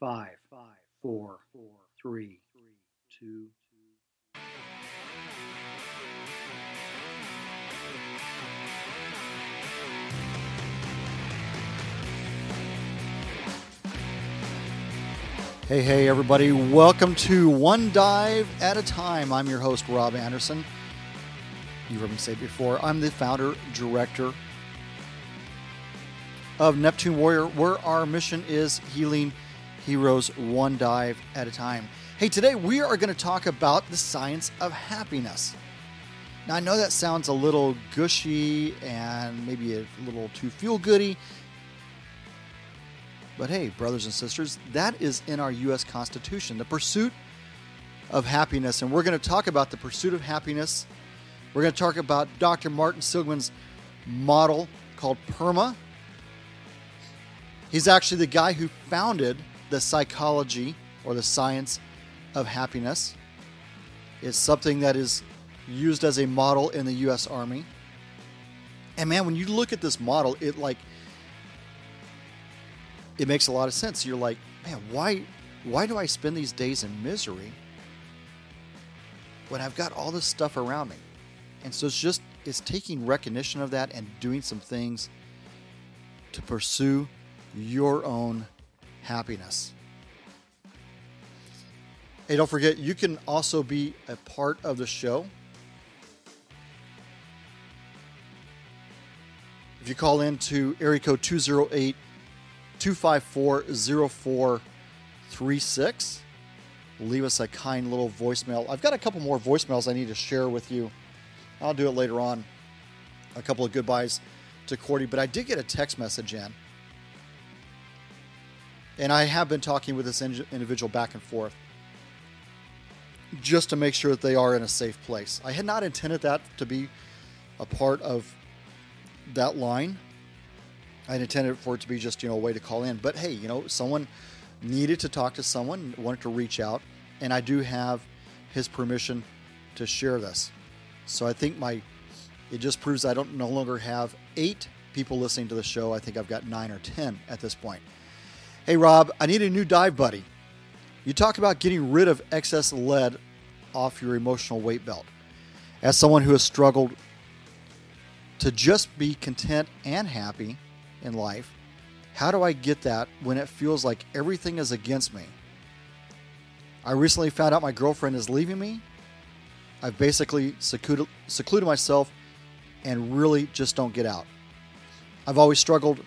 Five, four, three, two. Hey, hey, everybody. Welcome to One Dive at a Time. I'm your host, Rob Anderson. You've heard me say before. I'm the founder, director of Neptune Warrior, where our mission is healing heroes one dive at a time. Hey, today we are going to talk about the science of happiness. Now, I know that sounds a little gushy and maybe a little too feel goody, but hey, brothers and sisters, that is in our U.S. Constitution, the pursuit of happiness. And we're going to talk about the pursuit of happiness. We're going to talk about Dr. Martin Seligman's model called PERMA. He's actually the guy who founded the psychology or the science of happiness. It's something that is used as a model in the U.S. Army. And man, when you look at this model, it like it makes a lot of sense. You're like, man, why why do I spend these days in misery when I've got all this stuff around me? And so it's just it's taking recognition of that and doing some things to pursue your own happiness. Hey, don't forget, you can also be a part of the show. If you call in to area code 208 254 0436, leave us a kind little voicemail. I've got a couple more voicemails I need to share with you. I'll do it later on. A couple of goodbyes to Cordy, but I did get a text message in. And I have been talking with this individual back and forth just to make sure that they are in a safe place. I had not intended that to be a part of that line. I intended for it to be just, you know, a way to call in. But hey, you know, someone needed to talk to someone, wanted to reach out, and I do have his permission to share this. So I think my it just proves I don't no longer have eight people listening to the show. I think I've got nine or ten at this point. Hey Rob, I need a new dive buddy. You talk about getting rid of excess lead off your emotional weight belt. As someone who has struggled to just be content and happy in life, how do I get that when it feels like everything is against me? I recently found out my girlfriend is leaving me. I've basically secluded, secluded myself and really just don't get out. I've always struggled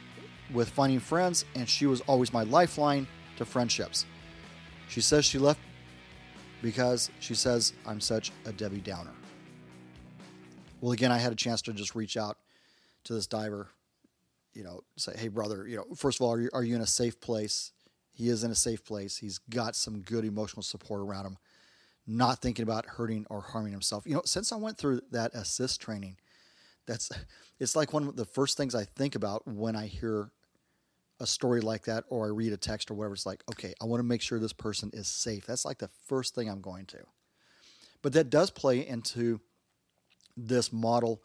with finding friends, and she was always my lifeline to friendships. She says she left because she says I'm such a Debbie Downer. Well, again, I had a chance to just reach out to this diver, you know, say, hey, brother, you know, first of all, are you, are you in a safe place? He is in a safe place. He's got some good emotional support around him, not thinking about hurting or harming himself. You know, since I went through that ASIST training, that's it's like one of the first things I think about when I hear a story like that or I read a text or whatever, it's like, okay, I want to make sure this person is safe. That's like the first thing I'm going to. But that does play into this model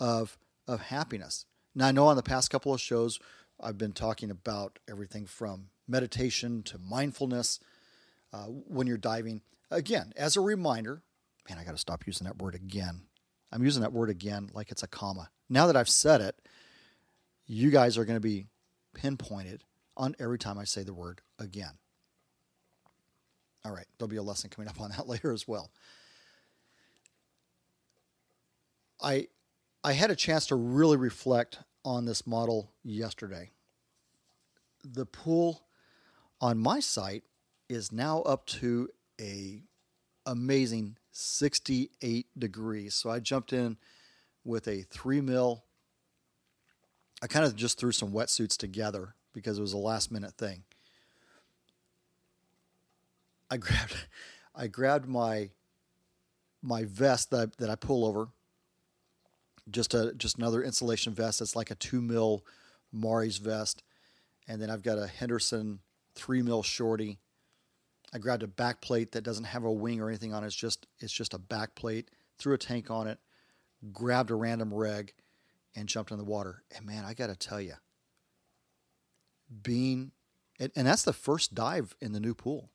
of of happiness. Now I know on the past couple of shows I've been talking about everything from meditation to mindfulness uh, when you're diving. Again, as a reminder, man, I got to stop using that word again. I'm using that word again like it's a comma. Now that I've said it, you guys are going to be pinpointed on every time I say the word again. All right, there'll be a lesson coming up on that later as well. I I had a chance to really reflect on this model yesterday. The pool on my site is now up to a amazing 68 degrees. So I jumped in with a 3 mil I kind of just threw some wetsuits together because it was a last minute thing. I grabbed I grabbed my my vest that I, that I pull over. Just a just another insulation vest. It's like a two mil Mares vest, and then I've got a Henderson three mil shorty. I grabbed a back plate that doesn't have a wing or anything on it. It's just it's just a back plate. Threw a tank on it. Grabbed a random reg and jumped in the water. And man, I got to tell you, being And, and that's the first dive in the new pool.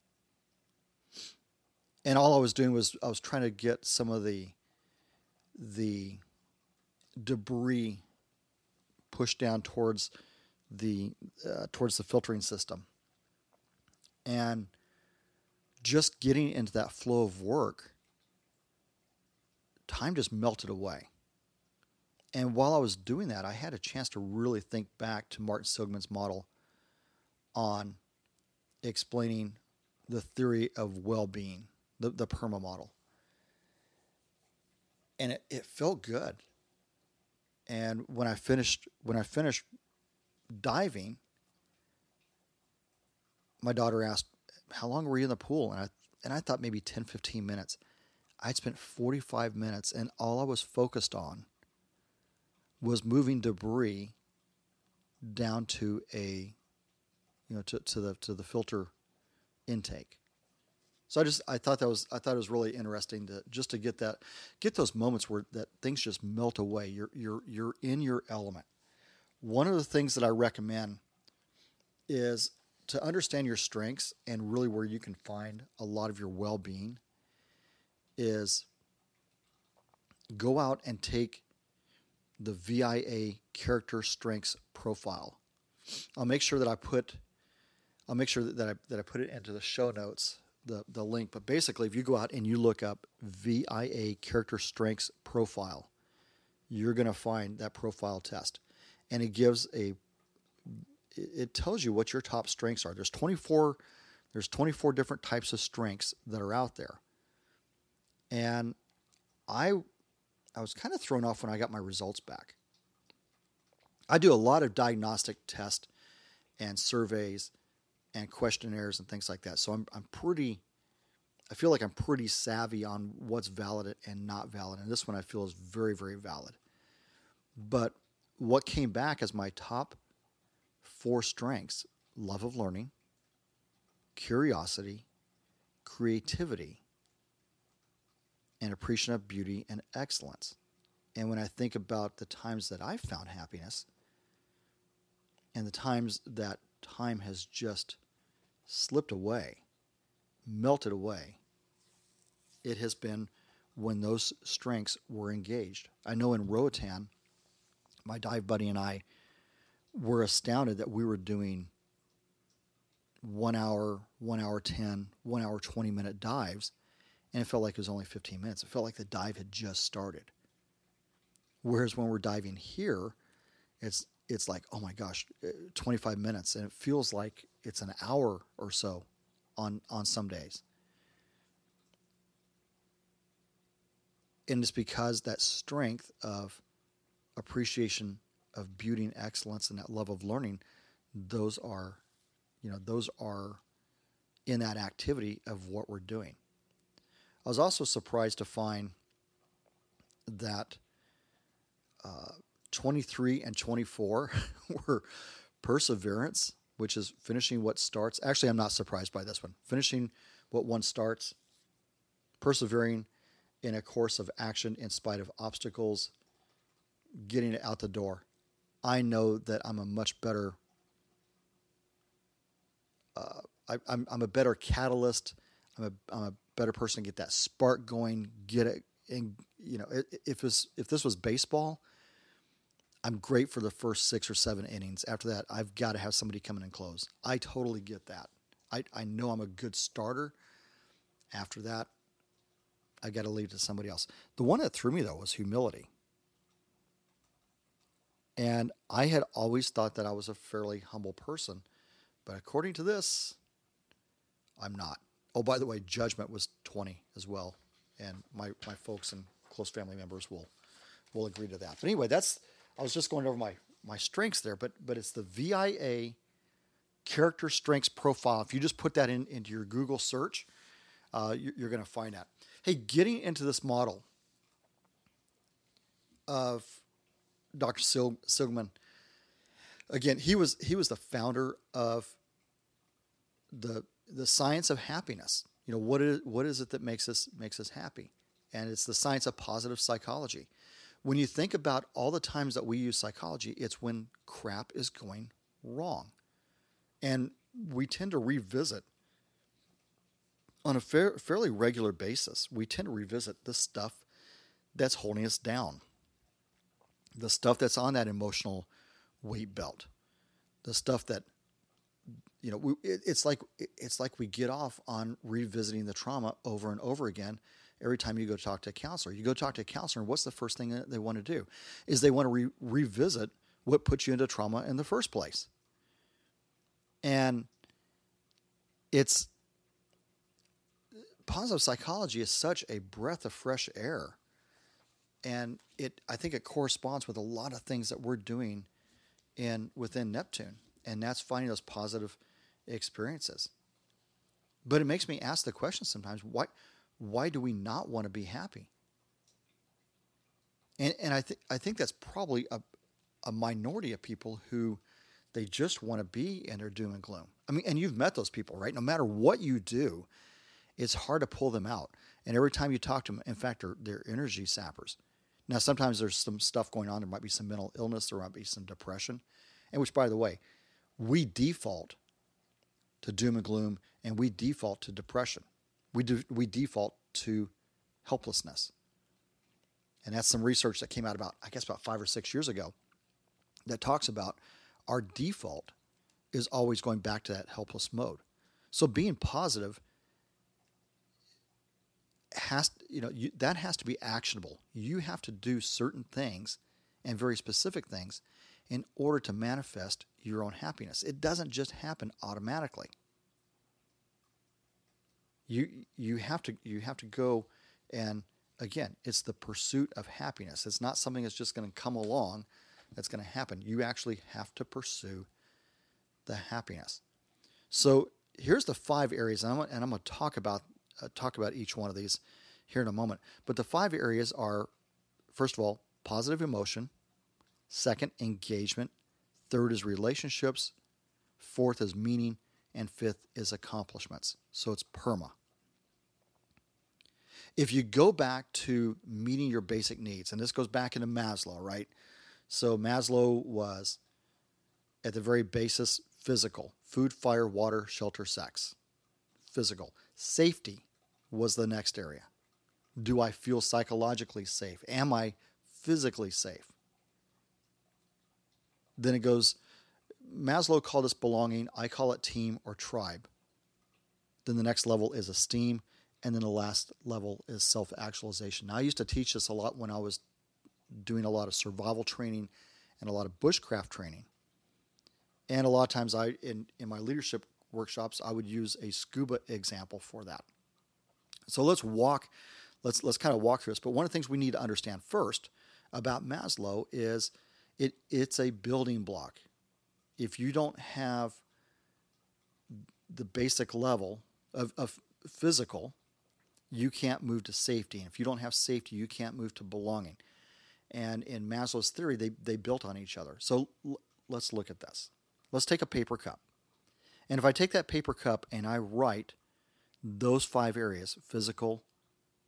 And all I was doing was I was trying to get some of the the debris pushed down towards the uh, towards the filtering system. And just getting into that flow of work, time just melted away. And while I was doing that, I had a chance to really think back to Martin Seligman's model on explaining the theory of well being, the, the PERMA model. And it, it felt good. And when I finished when I finished diving, my daughter asked, How long were you in the pool? And I and I thought maybe 10, 15 minutes. I'd spent 45 minutes and all I was focused on was moving debris down to a you know to, to the to the filter intake. So I just I thought that was I thought it was really interesting to just to get that get those moments where that things just melt away. You're you're you're in your element. One of the things that I recommend is to understand your strengths and really where you can find a lot of your well-being is go out and take the VIA character strengths profile. I'll make sure that I put I'll make sure that I that I put it into the show notes the the link. But basically, if you go out and you look up VIA character strengths profile, you're going to find that profile test, and it gives a it tells you what your top strengths are. There's 24 there's 24 different types of strengths that are out there. And I I was kind of thrown off when I got my results back. I do a lot of diagnostic tests and surveys and questionnaires and things like that. So I'm I'm pretty I feel like I'm pretty savvy on what's valid and not valid. And this one I feel is very, very valid. But what came back as my top four strengths love of learning, curiosity, creativity, and appreciation of beauty and excellence. And when I think about the times that I've found happiness and the times that time has just slipped away, melted away, it has been when those strengths were engaged. I know in Roatan, my dive buddy and I were astounded that we were doing one hour, one hour 10, one hour 20 minute dives, and it felt like it was only 15 minutes. It felt like the dive had just started. Whereas when we're diving here, it's it's like, oh my gosh, uh, 25 minutes, and it feels like it's an hour or so on on some days. And it's because that strength of appreciation of beauty and excellence and that love of learning, those are, you know, those are in that activity of what we're doing. I was also surprised to find that uh, 23 and 24 were perseverance, which is finishing what starts. Actually, I'm not surprised by this one. Finishing what one starts, persevering in a course of action in spite of obstacles, getting it out the door. I know that I'm a much better. Uh, I, I'm I'm a better catalyst. I'm a I'm a better person to get that spark going. Get it, and you know, if this if this was baseball, I'm great for the first six or seven innings. After that, I've got to have somebody come in and close. I totally get that. I, I know I'm a good starter. After that, I got to leave to somebody else. The one that threw me though was humility. And I had always thought that I was a fairly humble person, but according to this, I'm not. Oh, by the way, judgment was 20 as well, and my, my folks and close family members will will agree to that. But anyway, that's I was just going over my my strengths there, but but it's the VIA character strengths profile. If you just put that in into your Google search, uh, you're, you're going to find that. Hey, getting into this model of Dr. Sil- Silgman, again, he was he was the founder of the the science of happiness. You know what is what is it that makes us makes us happy, and it's the science of positive psychology when you think about all the times that we use psychology, it's when crap is going wrong. And we tend to revisit on a fair, fairly regular basis. We tend to revisit the stuff that's holding us down, the stuff that's on that emotional weight belt, the stuff that you know. We, it, it's like it's like we get off on revisiting the trauma over and over again. Every time you go talk to a counselor, you go talk to a counselor, what's the first thing that they want to do? Is they want to re- revisit what put you into trauma in the first place. And it's positive psychology is such a breath of fresh air. And it I think it corresponds with a lot of things that we're doing in within Neptune. And that's finding those positive experiences. But it makes me ask the question sometimes, why why do we not want to be happy? And and I think I think that's probably a a minority of people who they just want to be in their doom and gloom. I mean, and you've met those people, right? No matter what you do, it's hard to pull them out. And every time you talk to them, in fact, they're, they're energy sappers. Now, sometimes there's some stuff going on. There might be some mental illness, there might be some depression. And which, by the way, we default to doom and gloom and we default to depression. We, do, we default to helplessness. And that's some research that came out about, I guess, about five or six years ago that talks about our default is always going back to that helpless mode. So being positive has you know you, that has to be actionable. You have to do certain things and very specific things in order to manifest your own happiness. It doesn't just happen automatically. You you have to you have to go and again, it's the pursuit of happiness. It's not something that's just going to come along that's going to happen. You actually have to pursue the happiness. So here's the five areas, and I'm, and I'm going to talk about uh, talk about each one of these here in a moment. But the five areas are, first of all, positive emotion. Second, engagement. Third is relationships. Fourth is meaning, and fifth is accomplishments. So it's PERMA. If you go back to meeting your basic needs, and this goes back into Maslow, right? So Maslow was at the very basis physical food, fire, water, shelter, sex. Physical. Safety was the next area. Do I feel psychologically safe? Am I physically safe? Then it goes, Maslow called this belonging. I call it team or tribe. Then the next level is esteem. And then the last level is self actualization. Now, I used to teach this a lot when I was doing a lot of survival training and a lot of bushcraft training. And a lot of times I in, in my leadership workshops I would use a scuba example for that. So let's walk let's let's kind of walk through this. But one of the things we need to understand first about Maslow is it it's a building block. If you don't have the basic level of, of physical, you can't move to safety. And if you don't have safety, you can't move to belonging. And in Maslow's theory, they, they built on each other. So l- let's look at this. Let's take a paper cup. And if I take that paper cup and I write those five areas physical,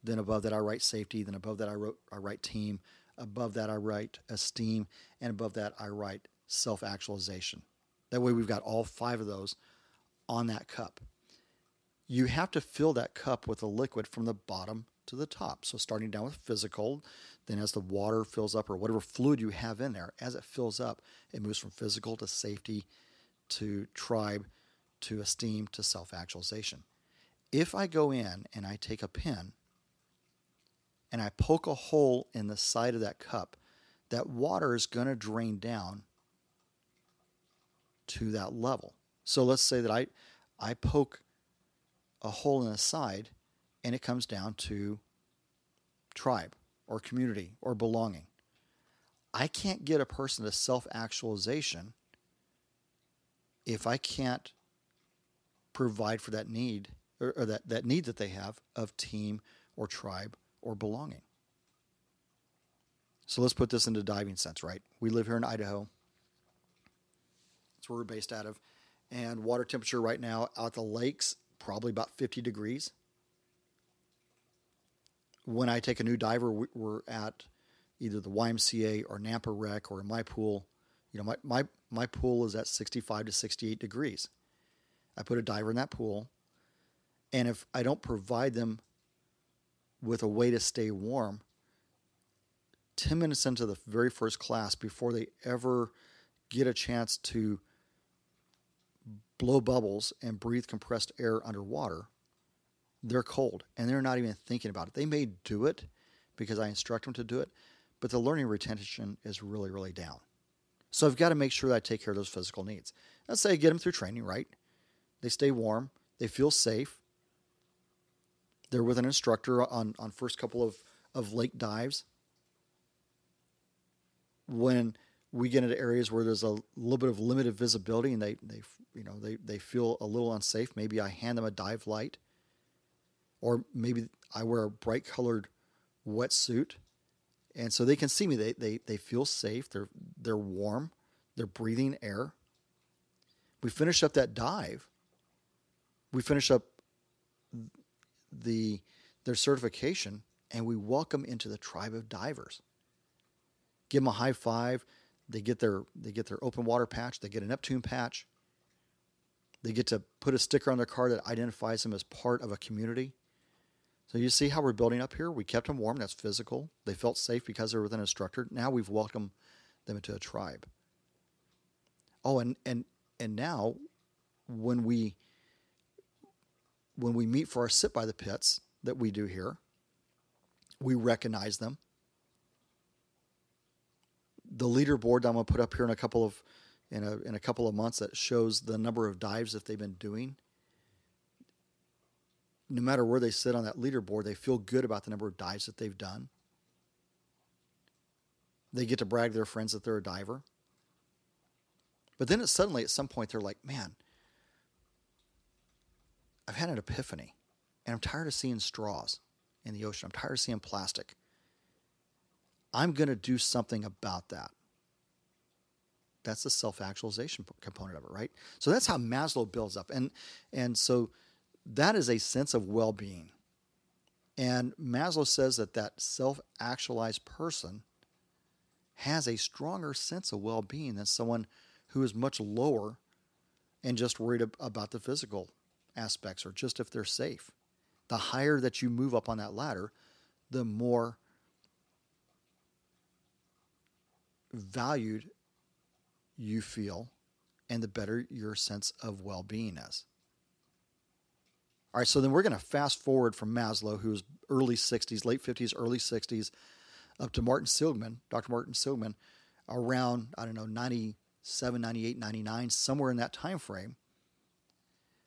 then above that I write safety, then above that I, wrote, I write team, above that I write esteem, and above that I write self actualization. That way we've got all five of those on that cup. You have to fill that cup with a liquid from the bottom to the top. So starting down with physical, then as the water fills up or whatever fluid you have in there, as it fills up, it moves from physical to safety to tribe to esteem to self actualization. If I go in and I take a pen and I poke a hole in the side of that cup, that water is going to drain down to that level. So let's say that I, I poke a hole in the side and it comes down to tribe or community or belonging. I can't get a person to self actualization if I can't provide for that need or, or, that, that need that they have of team or tribe or belonging. So let's put this into diving sense, right? We live here in Idaho. That's where we're based out of. And water temperature right now out the lakes, probably about 50 degrees when I take a new diver, we're at either the YMCA or Nampa Rec or in my pool. You know, my, my, my pool is at 65 to 68 degrees. I put a diver in that pool. And if I don't provide them with a way to stay warm, 10 minutes into the very first class, before they ever get a chance to blow bubbles and breathe compressed air underwater, they're cold and they're not even thinking about it. They may do it because I instruct them to do it, but the learning retention is really, really down. So I've got to make sure that I take care of those physical needs. Let's say I get them through training, right? They stay warm, they feel safe. They're with an instructor on, on first couple of, of lake dives. When we get into areas where there's a little bit of limited visibility and they, they you know they, they feel a little unsafe, maybe I hand them a dive light or maybe I wear a bright colored wetsuit, and so they can see me. They, they, they feel safe. They're they're warm. They're breathing air. We finish up that dive. We finish up the their certification, and we welcome into the tribe of divers. Give them a high five. They get their they get their open water patch. They get a Neptune patch. They get to put a sticker on their car that identifies them as part of a community. So you see how we're building up here? We kept them warm. That's physical. They felt safe because they were with an instructor. Now we've welcomed them into a tribe. Oh, and and and now when we when we meet for our sit by the pits that we do here, we recognize them. The leaderboard I'm going to put up here in a couple of in a in a couple of months that shows the number of dives that they've been doing no matter where they sit on that leaderboard, they feel good about the number of dives that they've done. They get to brag to their friends that they're a diver. But then suddenly, at some point, they're like, man, I've had an epiphany, and I'm tired of seeing straws in the ocean. I'm tired of seeing plastic. I'm going to do something about that. That's the self-actualization component of it, right? So that's how Maslow builds up, and and so that is a sense of well being. And Maslow says that that self actualized person has a stronger sense of well being than someone who is much lower and just worried about the physical aspects or just if they're safe. The higher that you move up on that ladder, the more valued you feel and the better your sense of well being is. All right, so then we're going to fast forward from Maslow, who was early 60s, late 50s, early 60s, up to Martin Seligman, Dr. Martin Seligman, around, I don't know, 97, 98, 99, somewhere in that time frame,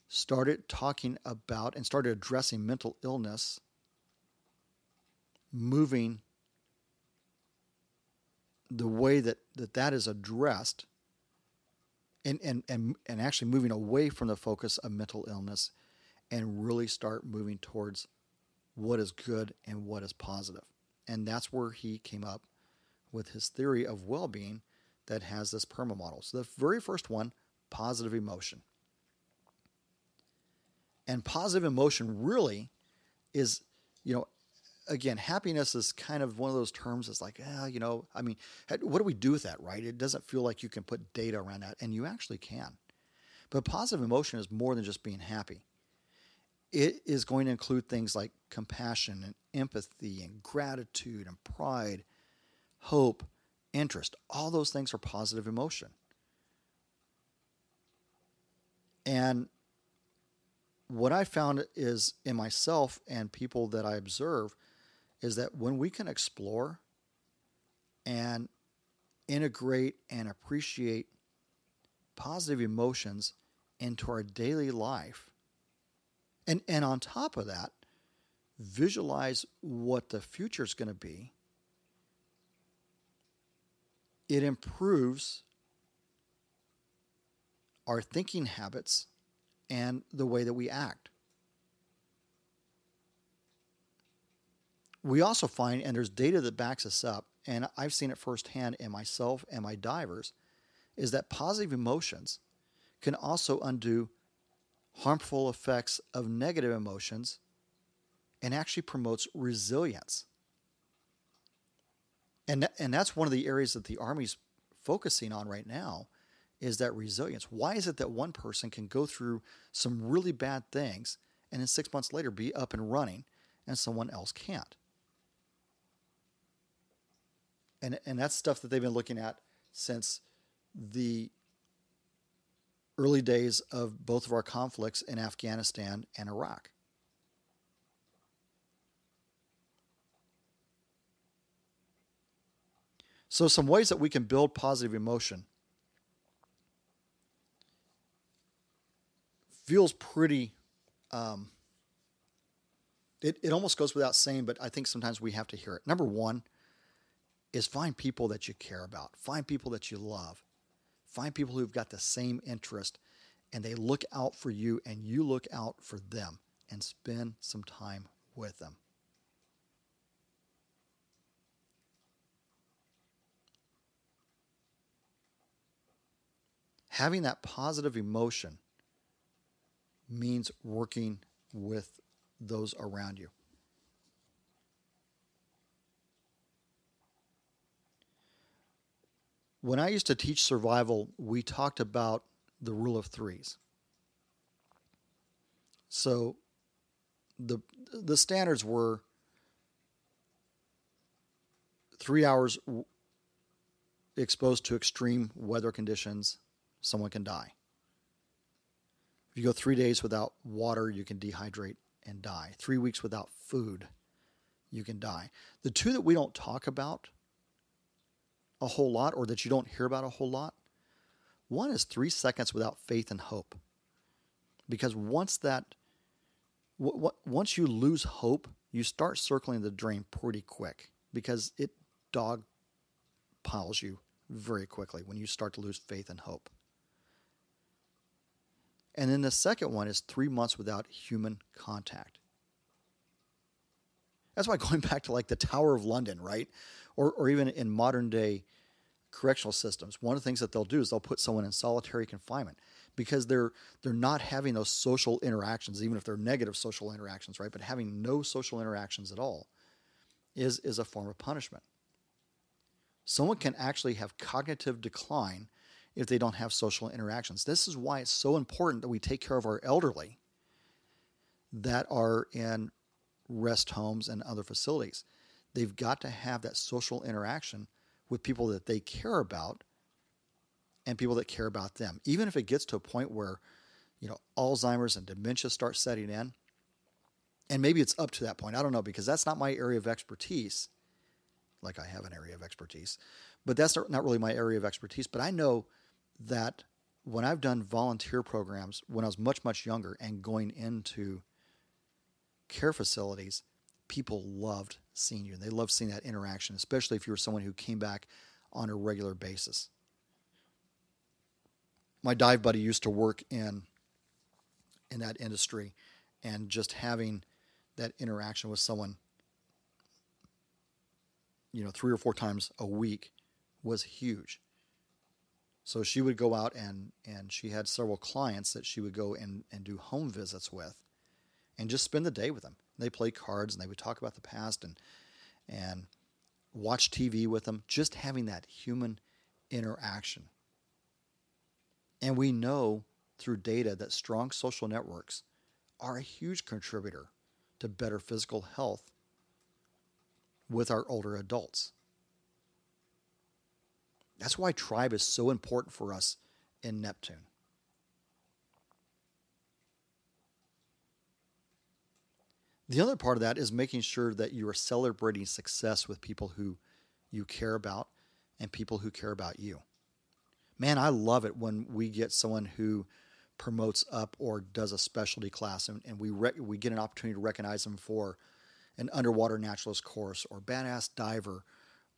started talking about and started addressing mental illness, moving the way that that, that is addressed and, and, and, and actually moving away from the focus of mental illness and really start moving towards what is good and what is positive. And that's where he came up with his theory of well being that has this PERMA model. So, the very first one, positive emotion. And positive emotion really is, you know, again, happiness is kind of one of those terms that's like, yeah, you know, I mean, what do we do with that, right? It doesn't feel like you can put data around that, and you actually can. But positive emotion is more than just being happy it is going to include things like compassion and empathy and gratitude and pride, hope, interest. All those things are positive emotion. And what I found is in myself and people that I observe is that when we can explore and integrate and appreciate positive emotions into our daily life, and, and on top of that, visualize what the future is going to be. It improves our thinking habits and the way that we act. We also find, and there's data that backs us up, and I've seen it firsthand in myself and my divers, is that positive emotions can also undo harmful effects of negative emotions and actually promotes resilience. And, and that's one of the areas that the Army's focusing on right now is that resilience. Why is it that one person can go through some really bad things and then six months later be up and running and someone else can't? And, and that's stuff that they've been looking at since the early days of both of our conflicts in Afghanistan and Iraq. So, some ways that we can build positive emotion feels pretty. Um, it, it almost goes without saying, but I think sometimes we have to hear it. Number one is find people that you care about, find people that you love, find people who've got the same interest and they look out for you and you look out for them and spend some time with them. Having that positive emotion means working with those around you. When I used to teach survival, we talked about the rule of threes. So the the standards were three hours exposed to extreme weather conditions, someone can die. You go three days without water, you can dehydrate and die. Three weeks without food, you can die. The two that we don't talk about a whole lot or that you don't hear about a whole lot one is three seconds without faith and hope. Because once that, w- w- once you lose hope, you start circling the drain pretty quick because it dog piles you very quickly when you start to lose faith and hope. And then the second one is three months without human contact. That's why going back to like the Tower of London, right? Or, or even in modern day correctional systems, one of the things that they'll do is they'll put someone in solitary confinement because they're they're not having those social interactions, even if they're negative social interactions, right? But having no social interactions at all is is a form of punishment. Someone can actually have cognitive decline if they don't have social interactions. This is why it's so important that we take care of our elderly that are in rest homes and other facilities. They've got to have that social interaction with people that they care about and people that care about them. Even if it gets to a point where, you know, Alzheimer's and dementia start setting in, and maybe it's up to that point. I don't know because that's not my area of expertise. Like I have an area of expertise, but that's not really my area of expertise. But I know that when I've done volunteer programs when I was much, much younger and going into care facilities, people loved seeing you and they loved seeing that interaction, especially if you were someone who came back on a regular basis. My dive buddy used to work in in that industry and just having that interaction with someone you know three or four times a week was huge so she would go out and and she had several clients that she would go and and do home visits with and just spend the day with them they play cards and they would talk about the past and and watch TV with them, just having that human interaction. And we know through data that strong social networks are a huge contributor to better physical health with our older adults. That's why tribe is so important for us in Neptune. The other part of that is making sure that you are celebrating success with people who you care about and people who care about you. Man, I love it when we get someone who promotes up or does a specialty class and, and we, we get an opportunity to recognize them for an underwater naturalist course or badass diver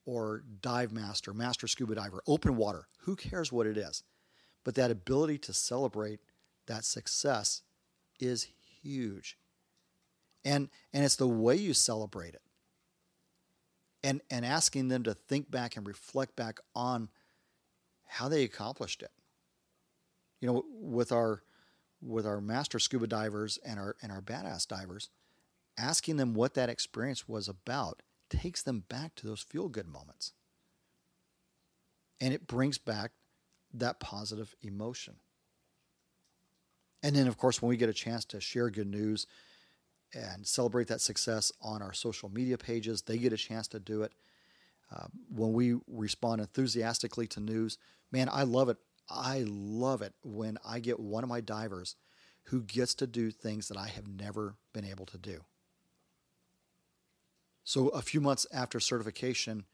or dive master, master scuba diver, open water. Who cares what it is? But that ability to celebrate that success is huge and and it's the way you celebrate it and and asking them to think back and reflect back on how they accomplished it you know with our with our master scuba divers and our and our badass divers asking them what that experience was about takes them back to those feel good moments and it brings back that positive emotion. And then, of course, when we get a chance to share good news and celebrate that success on our social media pages, they get a chance to do it. Uh, when we respond enthusiastically to news, man, I love it. I love it when I get one of my divers who gets to do things that I have never been able to do. So, a few months after certification,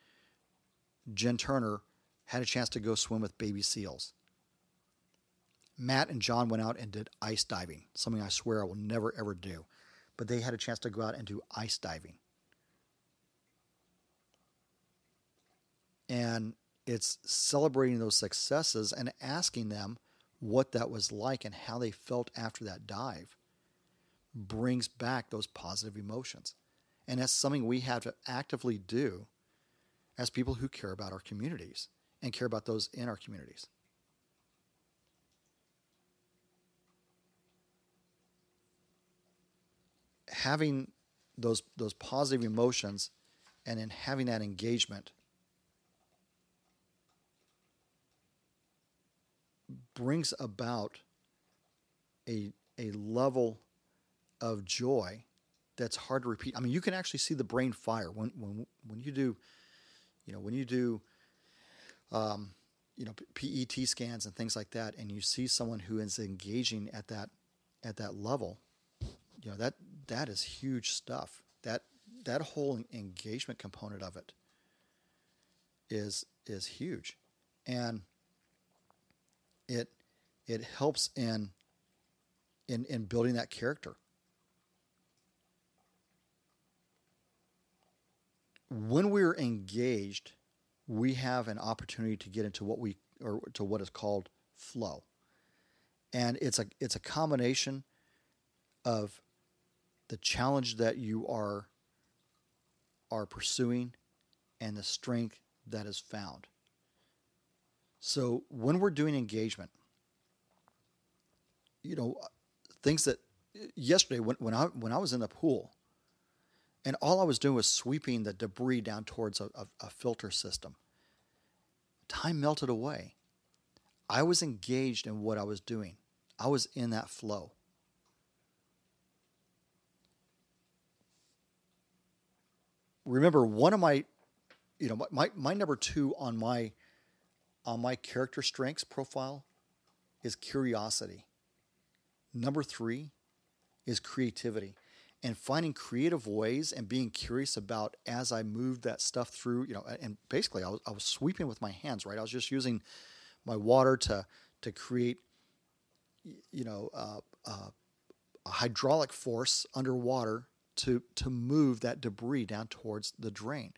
Jen Turner had a chance to go swim with baby seals. Matt and John went out and did ice diving, something I swear I will never ever do. But they had a chance to go out and do ice diving. And it's celebrating those successes and asking them what that was like and how they felt after that dive brings back those positive emotions. And that's something we have to actively do as people who care about our communities and care about those in our communities. Having those those positive emotions and in having that engagement brings about a a level of joy that's hard to repeat. I mean, you can actually see the brain fire when when when you do, you know, when you do, um, you know, PET scans and things like that, and you see someone who is engaging at that at that level, you know that that is huge stuff. That that whole engagement component of it is is huge, and it it helps in in in building that character when we're engaged, we have an opportunity to get into what we or to what is called flow. And it's a it's a combination of the challenge that you are are pursuing and the strength that is found. So when we're doing engagement, you know, things that yesterday when, when I when I was in the pool, and all I was doing was sweeping the debris down towards a, a, a filter system. Time melted away. I was engaged in what I was doing. I was in that flow. Remember, one of my, you know, my, my number two on my on my character strengths profile is curiosity. Number three is creativity and finding creative ways and being curious about as I moved that stuff through, you know, and basically I was, I was sweeping with my hands, right? I was just using my water to, to create, you know, uh, uh, a hydraulic force underwater to, to move that debris down towards the drain.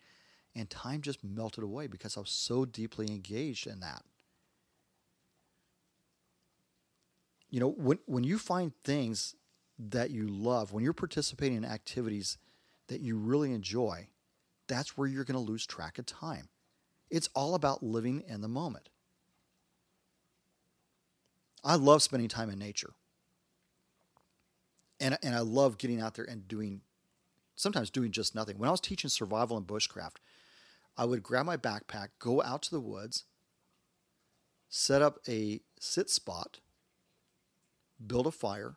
And time just melted away because I was so deeply engaged in that. You know, when, when you find things that you love, when you're participating in activities that you really enjoy, that's where you're going to lose track of time. It's all about living in the moment. I love spending time in nature. And, and I love getting out there and doing, sometimes doing just nothing. When I was teaching survival and bushcraft, I would grab my backpack, go out to the woods, set up a sit spot, build a fire,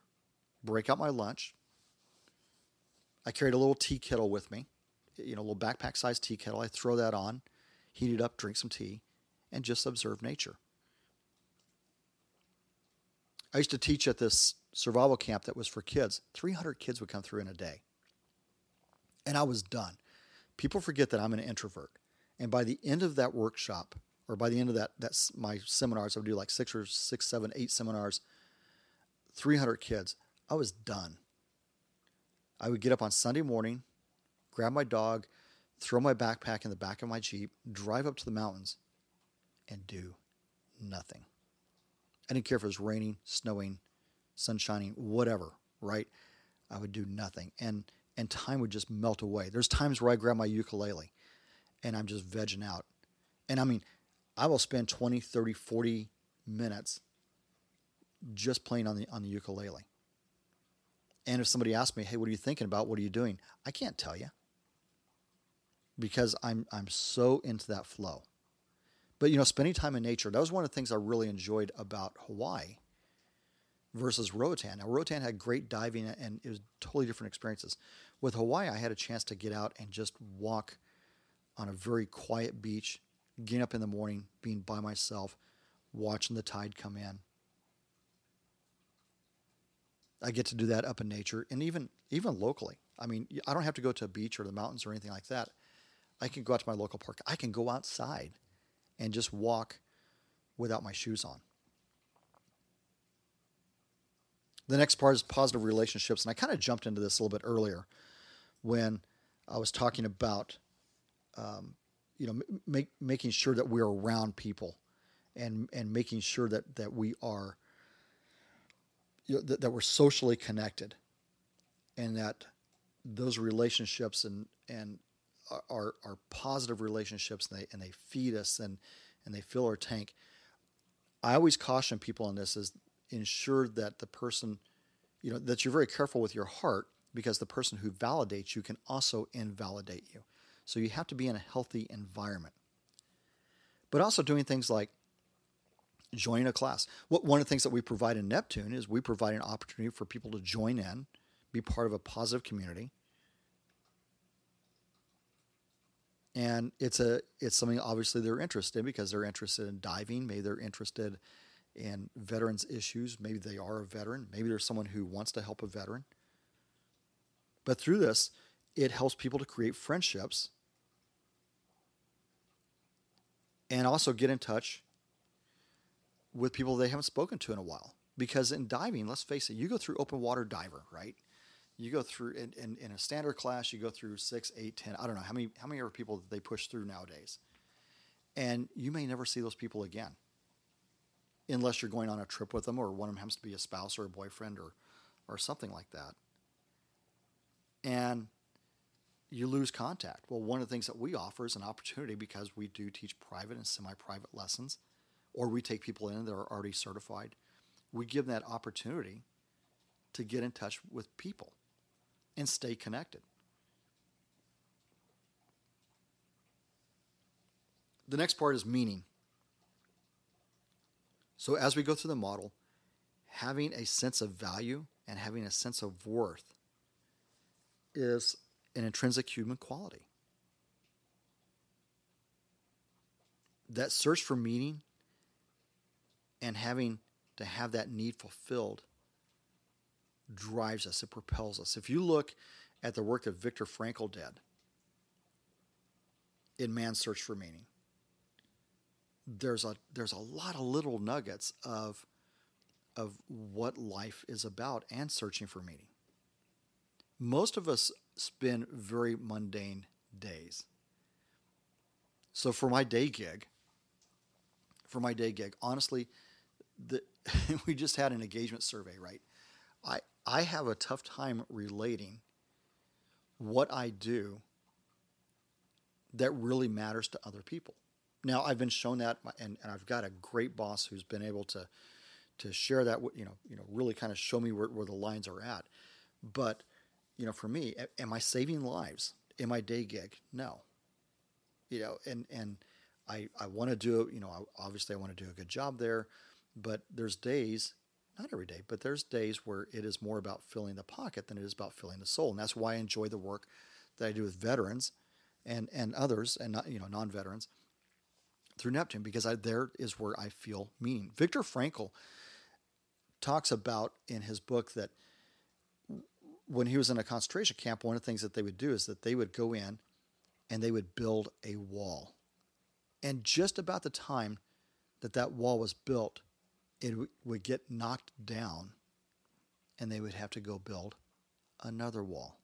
break out my lunch. I carried a little tea kettle with me, you know, a little backpack sized tea kettle. I throw that on, heat it up, drink some tea, and just observe nature. I used to teach at this survival camp that was for kids. 300 kids would come through in a day. And I was done. People forget that I'm an introvert. And by the end of that workshop, or by the end of that, that's my seminars, I would do like six or six, seven, eight seminars, 300 kids. I was done. I would get up on Sunday morning, grab my dog, throw my backpack in the back of my Jeep, drive up to the mountains, and do nothing. I didn't care if it was raining, snowing, sun shining, whatever, right? I would do nothing. And and time would just melt away. There's times where I grab my ukulele and I'm just vegging out. And I mean, I will spend 20, 30, 40 minutes just playing on the on the ukulele. And if somebody asks me, "Hey, what are you thinking about? What are you doing?" I can't tell you because I'm I'm so into that flow. But you know, spending time in nature, that was one of the things I really enjoyed about Hawaii versus Roatan. Now Roatan had great diving and it was totally different experiences. With Hawaii, I had a chance to get out and just walk on a very quiet beach, getting up in the morning, being by myself, watching the tide come in. I get to do that up in nature and even even locally. I mean, I don't have to go to a beach or the mountains or anything like that. I can go out to my local park. I can go outside and just walk without my shoes on. The next part is positive relationships, and I kind of jumped into this a little bit earlier when I was talking about, um, you know, make, making sure that we're around people, and and making sure that that we are, you know, that, that we're socially connected, and that those relationships and and are are positive relationships and they and they feed us and and they fill our tank. I always caution people on this is ensure that the person, you know, that you're very careful with your heart because the person who validates you can also invalidate you. So you have to be in a healthy environment. But also doing things like joining a class. What one of the things that we provide in Neptune is we provide an opportunity for people to join in, be part of a positive community. And it's a it's something obviously they're interested in because they're interested in diving. Maybe they're interested in veterans issues. Maybe they are a veteran. Maybe there's someone who wants to help a veteran. But through this it helps people to create friendships and also get in touch with people they haven't spoken to in a while. Because in diving let's face it you go through open water diver right? You go through in, in, in, a standard class you go through six eight ten i don't know how many how many are people that they push through nowadays? And you may never see those people again. Unless you're going on a trip with them or one of them happens to be a spouse or a boyfriend or or something like that. And you lose contact. Well one of the things that we offer is an opportunity because we do teach private and semi-private lessons or we take people in that are already certified we give them that opportunity to get in touch with people and stay connected. The next part is meaning. So, as we go through the model, having a sense of value and having a sense of worth is an intrinsic human quality. That search for meaning and having to have that need fulfilled drives us, it propels us. If you look at the work that Viktor Frankl did in Man's Search for Meaning, there's a there's a lot of little nuggets of of what life is about and searching for meaning. Most of us spend very mundane days. So for my day gig, for my day gig, honestly, the, we just had an engagement survey, right? I I have a tough time relating what I do that really matters to other people. Now I've been shown that, and, and I've got a great boss who's been able to to share that, you know, you know, really kind of show me where, where the lines are at. But you know, for me, am I saving lives in my day gig? No. You know, and and I I want to do, you know, obviously I want to do a good job there, but there's days not every day, but there's days where it is more about filling the pocket than it is about filling the soul. And that's why I enjoy the work that I do with veterans and, and others and not, you know, non-veterans through Neptune, because I, there is where I feel meaning. Viktor Frankl talks about in his book that when he was in a concentration camp, one of the things that they would do is that they would go in and they would build a wall. And just about the time that that wall was built, it would get knocked down and they would have to go build another wall.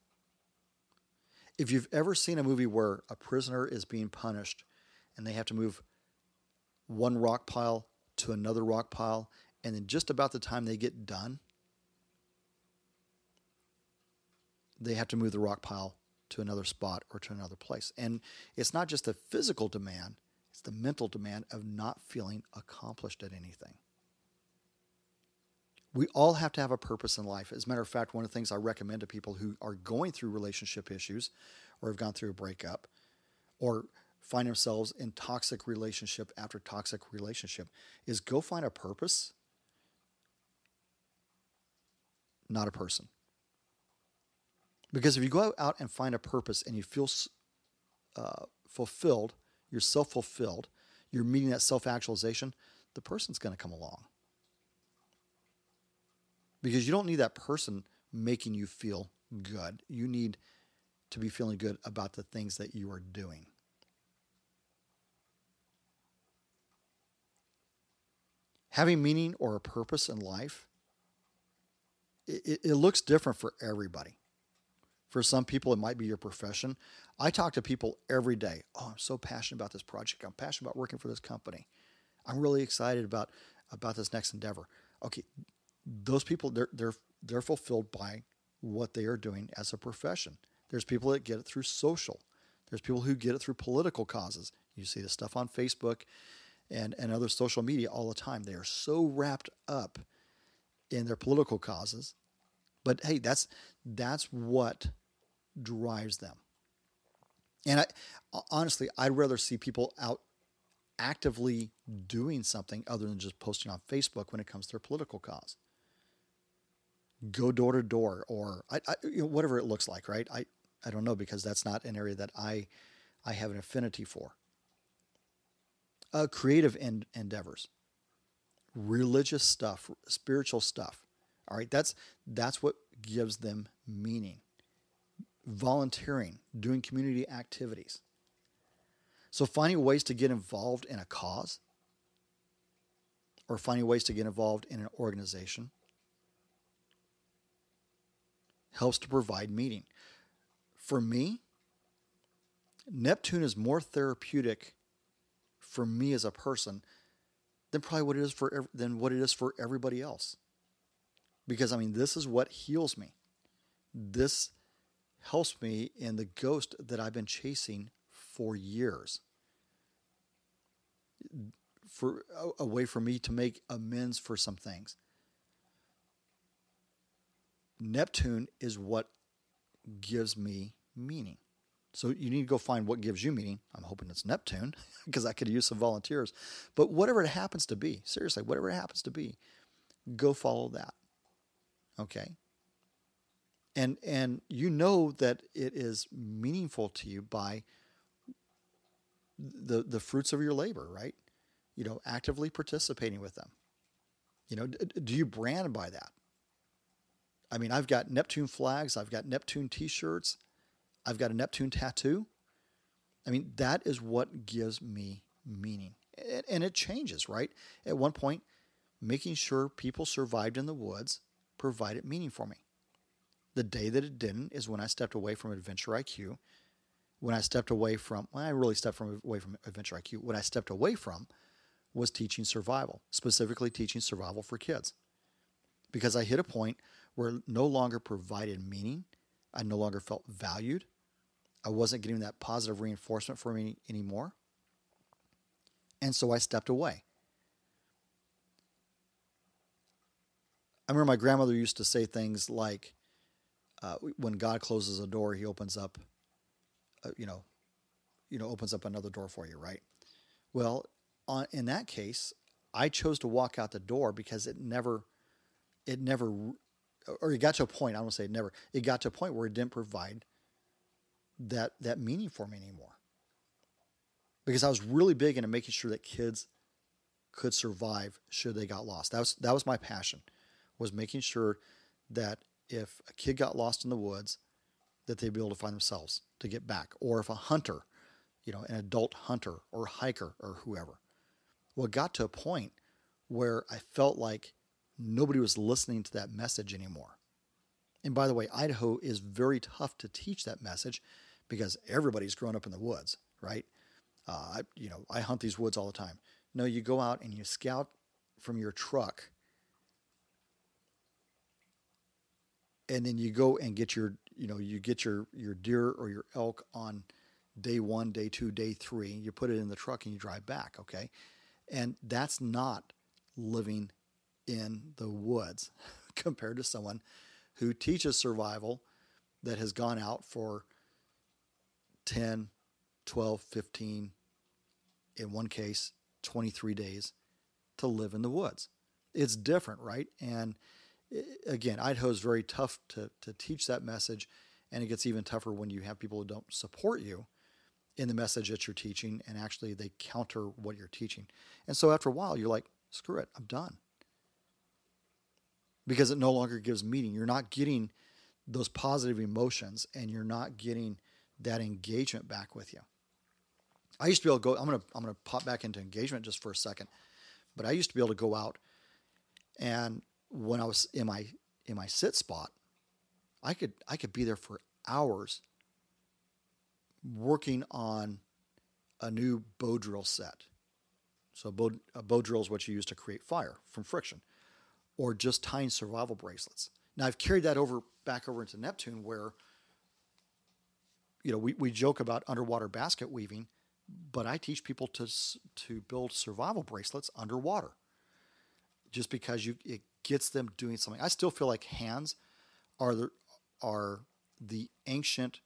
If you've ever seen a movie where a prisoner is being punished and they have to move one rock pile to another rock pile, and then just about the time they get done, they have to move the rock pile to another spot or to another place. And it's not just the physical demand, it's the mental demand of not feeling accomplished at anything. We all have to have a purpose in life. As a matter of fact, one of the things I recommend to people who are going through relationship issues or have gone through a breakup or find themselves in toxic relationship after toxic relationship is go find a purpose, not a person. Because if you go out and find a purpose and you feel uh, fulfilled, you're self fulfilled, you're meeting that self actualization, the person's going to come along. Because you don't need that person making you feel good. You need to be feeling good about the things that you are doing. Having meaning or a purpose in life, it, it looks different for everybody. For some people, it might be your profession. I talk to people every day. Oh, I'm so passionate about this project. I'm passionate about working for this company. I'm really excited about about this next endeavor. Okay, those people they're they're they're fulfilled by what they are doing as a profession. There's people that get it through social. There's people who get it through political causes. You see the stuff on Facebook and, and other social media all the time. They are so wrapped up in their political causes. But hey, that's that's what drives them. And I honestly, I'd rather see people out actively doing something other than just posting on Facebook when it comes to their political cause. Go door to door, or I, I, you know, whatever it looks like, right? I, I don't know because that's not an area that I, I have an affinity for. Uh, creative en- endeavors, religious stuff, spiritual stuff. All right, that's that's what gives them meaning. Volunteering, doing community activities. So finding ways to get involved in a cause or finding ways to get involved in an organization helps to provide meaning. For me, Neptune is more therapeutic for me as a person than probably what it is for than what it is for everybody else. Because I mean, this is what heals me. This helps me in the ghost that I've been chasing for years. For a, a way for me to make amends for some things. Neptune is what gives me meaning. So you need to go find what gives you meaning. I'm hoping it's Neptune because I could use some volunteers. But whatever it happens to be, seriously, whatever it happens to be, go follow that. Okay? And and you know that it is meaningful to you by the the fruits of your labor, right? You know, actively participating with them. You know, do you brand by that? I mean, I've got Neptune flags, I've got Neptune t shirts, I've got a Neptune tattoo. I mean, that is what gives me meaning. And it changes, right? At one point, making sure people survived in the woods provided meaning for me. The day that it didn't is when I stepped away from Adventure IQ. When I stepped away from, well, I really stepped from, away from Adventure IQ. What I stepped away from was teaching survival, specifically teaching survival for kids. Because I hit a point were no longer provided meaning. I no longer felt valued. I wasn't getting that positive reinforcement for me anymore. And so I stepped away. I remember my grandmother used to say things like, uh, "When God closes a door, He opens up, uh, you know, you know, opens up another door for you." Right? Well, on, in that case, I chose to walk out the door because it never, it never or it got to a point, I don't say never, it got to a point where it didn't provide that that meaning for me anymore. Because I was really big into making sure that kids could survive should they got lost. That was that was my passion, was making sure that if a kid got lost in the woods, that they'd be able to find themselves to get back. Or if a hunter, you know, an adult hunter or hiker or whoever. Well, it got to a point where I felt like nobody was listening to that message anymore. And by the way, Idaho is very tough to teach that message because everybody's grown up in the woods, right? Uh, I, you know, I hunt these woods all the time. No, you go out and you scout from your truck, and then you go and get your, you know, you get your your deer or your elk on day one, day two, day three. You put it in the truck and you drive back, okay? And that's not living in the woods compared to someone who teaches survival that has gone out for 10, 12, 15, in one case, 23 days to live in the woods. It's different, right? And eh, again, Idaho is very tough to, to teach that message. And it gets even tougher when you have people who don't support you in the message that you're teaching and actually they counter what you're teaching. And so after a while, you're like, screw it, I'm done. Because it no longer gives meaning. You're not getting those positive emotions and you're not getting that engagement back with you. I used to be able to go, I'm to, I'm to pop back into engagement just for a second, but I used to be able to go out and when I was in my, in my sit spot, I could, I could be there for hours working on a new bow drill set. So a bow, a bow drill is what you use to create fire from friction, or just tying survival bracelets. Now I've carried that over back over into Neptune, where you know we, we joke about underwater basket weaving, but I teach people to to build survival bracelets underwater. Just because you it gets them doing something. I still feel like hands are the are the ancient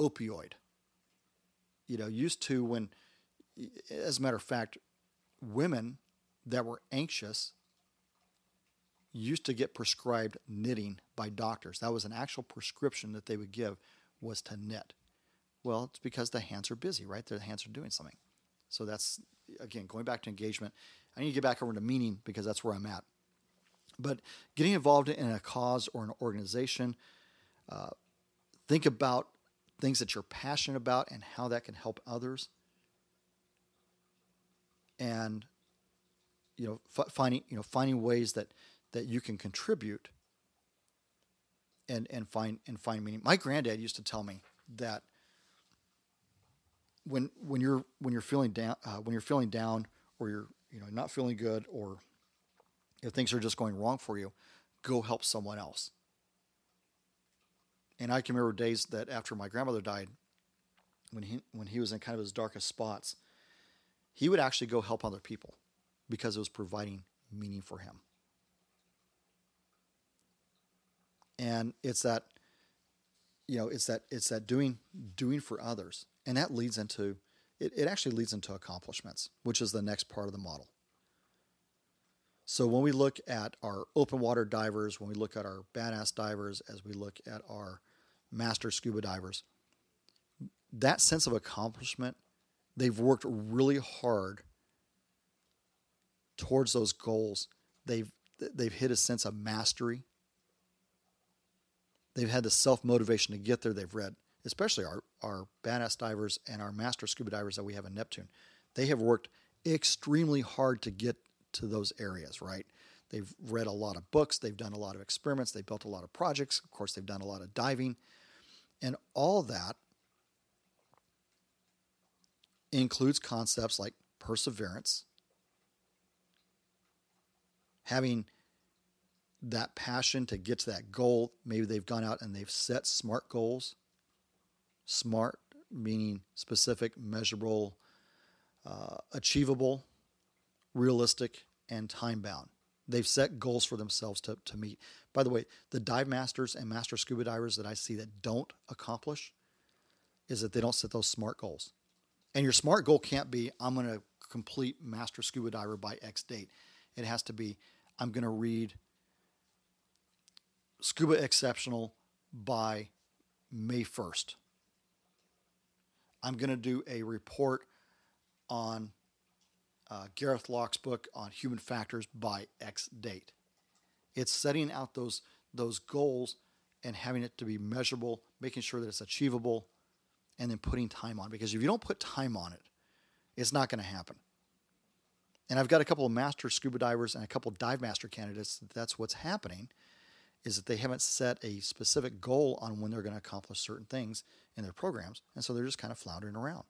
opioid you know, used to when, as a matter of fact, women that were anxious used to get prescribed knitting by doctors. That was an actual prescription that they would give was to knit. Well, it's because the hands are busy, right? The hands are doing something. So that's again going back to engagement. I need to get back over to meaning because that's where I'm at. But getting involved in a cause or an organization, uh, think about things that you're passionate about and how that can help others. And you know, f- finding you know finding ways that that you can contribute and and find and find meaning. My granddad used to tell me that when when you're when you're feeling down uh, when you're feeling down or you're you know not feeling good or if things are just going wrong for you, go help someone else. And I can remember days that after my grandmother died, when he when he was in kind of his darkest spots, he would actually go help other people because it was providing meaning for him. And it's that you know, it's that it's that doing doing for others. And that leads into it, it actually leads into accomplishments, which is the next part of the model. So when we look at our open water divers, when we look at our badass divers, as we look at our master scuba divers. That sense of accomplishment, they've worked really hard towards those goals. They've they've hit a sense of mastery. They've had the self motivation to get there. They've read, especially our our badass divers and our master scuba divers that we have in Neptune. They have worked extremely hard to get to those areas, right? They've read a lot of books, they've done a lot of experiments, they've built a lot of projects. Of course, they've done a lot of diving. And all that includes concepts like perseverance, having that passion to get to that goal. Maybe they've gone out and they've set smart goals. Smart meaning specific, measurable, uh, achievable, realistic, and time bound. They've set goals for themselves to, to meet. By the way, the dive masters and master scuba divers that I see that don't accomplish is that they don't set those smart goals. And your smart goal can't be, I'm going to complete master scuba diver by X date. It has to be, I'm going to read Scuba Exceptional by May 1st. I'm going to do a report on uh, Gareth Lock's book on human factors by X date. It's setting out those those goals and having it to be measurable, making sure that it's achievable, and then putting time on. Because if you don't put time on it, it's not going to happen. And I've got a couple of master scuba divers and a couple of dive master candidates. That's what's happening, is that they haven't set a specific goal on when they're going to accomplish certain things in their programs, and so they're just kind of floundering around.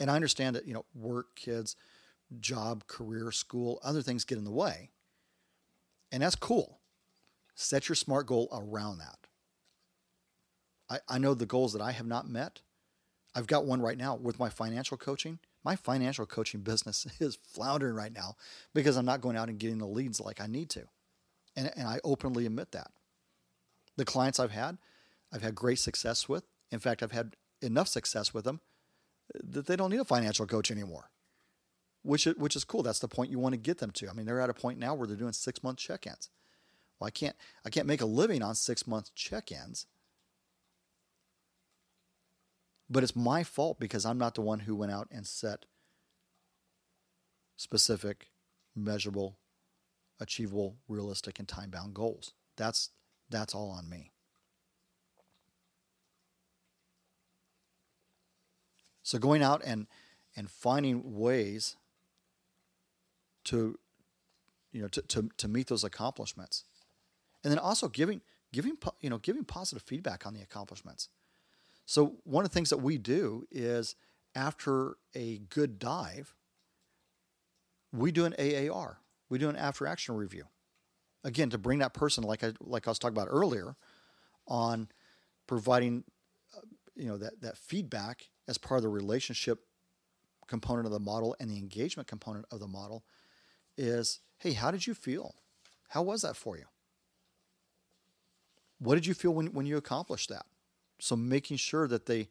And I understand that, you know, work, kids, job, career, school, other things get in the way. And that's cool. Set your SMART goal around that. I, I know the goals that I have not met. I've got one right now with my financial coaching. My financial coaching business is floundering right now because I'm not going out and getting the leads like I need to. And, and I openly admit that. The clients I've had, I've had great success with. In fact, I've had enough success with them that they don't need a financial coach anymore, which which is cool. That's the point you want to get them to. I mean, they're at a point now where they're doing six month check ins. Well, I can't I can't make a living on six month check ins. But it's my fault because I'm not the one who went out and set specific, measurable, achievable, realistic, and time bound goals. That's that's all on me. So going out and and finding ways to you know to, to, to meet those accomplishments and then also giving giving you know giving positive feedback on the accomplishments so one of the things that we do is after a good dive we do an aar we do an after action review again to bring that person like i like i was talking about earlier on providing uh, you know that that feedback as part of the relationship component of the model and the engagement component of the model is hey, how did you feel? How was that for you? What did you feel when, when you accomplished that? So making sure that they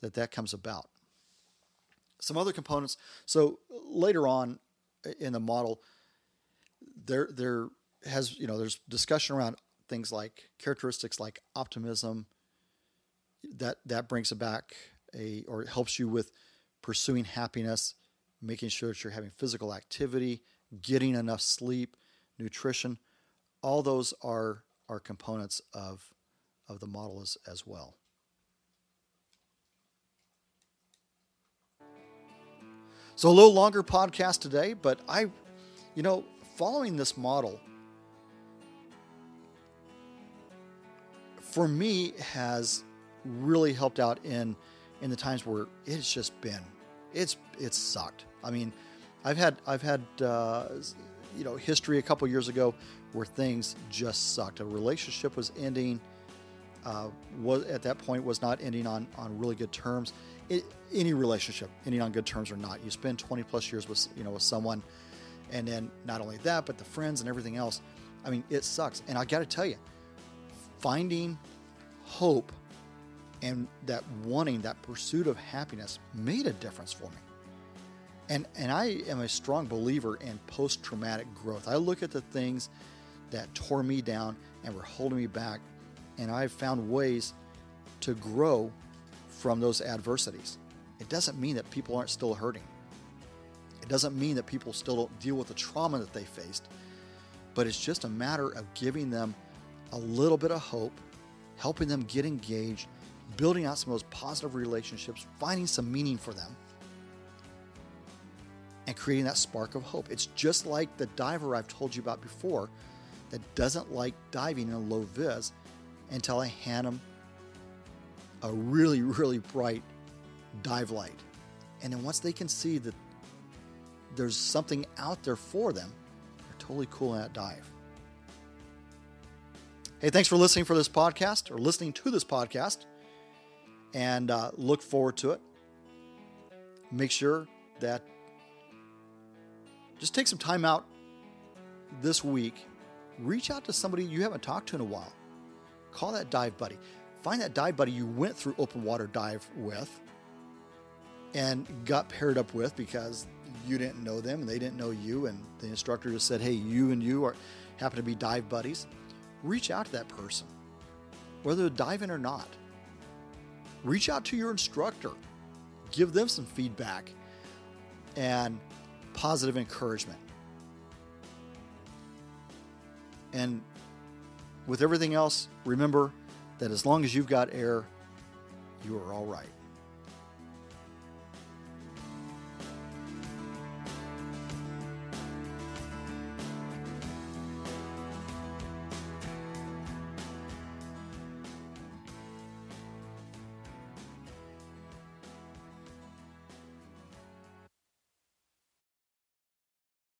that that comes about. Some other components. So later on in the model, there there has you know there's discussion around things like characteristics like optimism. That that brings back a or helps you with pursuing happiness, making sure that you're having physical activity, getting enough sleep, nutrition. All those are are components of of the model as, as well. So a little longer podcast today, but I, you know, following this model for me has really helped out in in the times where it's just been it's it's sucked. I mean, I've had I've had uh, you know history a couple years ago where things just sucked. A relationship was ending. Uh, was at that point was not ending on on really good terms. It, any relationship ending on good terms or not, you spend 20 plus years with you know with someone, and then not only that, but the friends and everything else. I mean, it sucks. And I got to tell you, finding hope and that wanting, that pursuit of happiness made a difference for me. And, and I am a strong believer in post traumatic growth. I look at the things that tore me down and were holding me back, and I've found ways to grow from those adversities. It doesn't mean that people aren't still hurting. It doesn't mean that people still don't deal with the trauma that they faced, but it's just a matter of giving them a little bit of hope, helping them get engaged, building out some of those positive relationships, finding some meaning for them, and creating that spark of hope. It's just like the diver I've told you about before that doesn't like diving in a low vis until I hand them a really, really bright dive light. And then once they can see that there's something out there for them, they're totally cool in that dive. Hey, thanks for listening for this podcast or listening to this podcast and uh, look forward to it. Make sure that just take some time out this week. Reach out to somebody you haven't talked to in a while. Call that dive buddy. Find that dive buddy you went through open water dive with and got paired up with because you didn't know them and they didn't know you, and the instructor just said, "Hey, you and you are happen to be dive buddies." Reach out to that person, whether they're diving or not reach out to your instructor, give them some feedback and positive encouragement. And with everything else, remember that as long as you've got air, you are all right.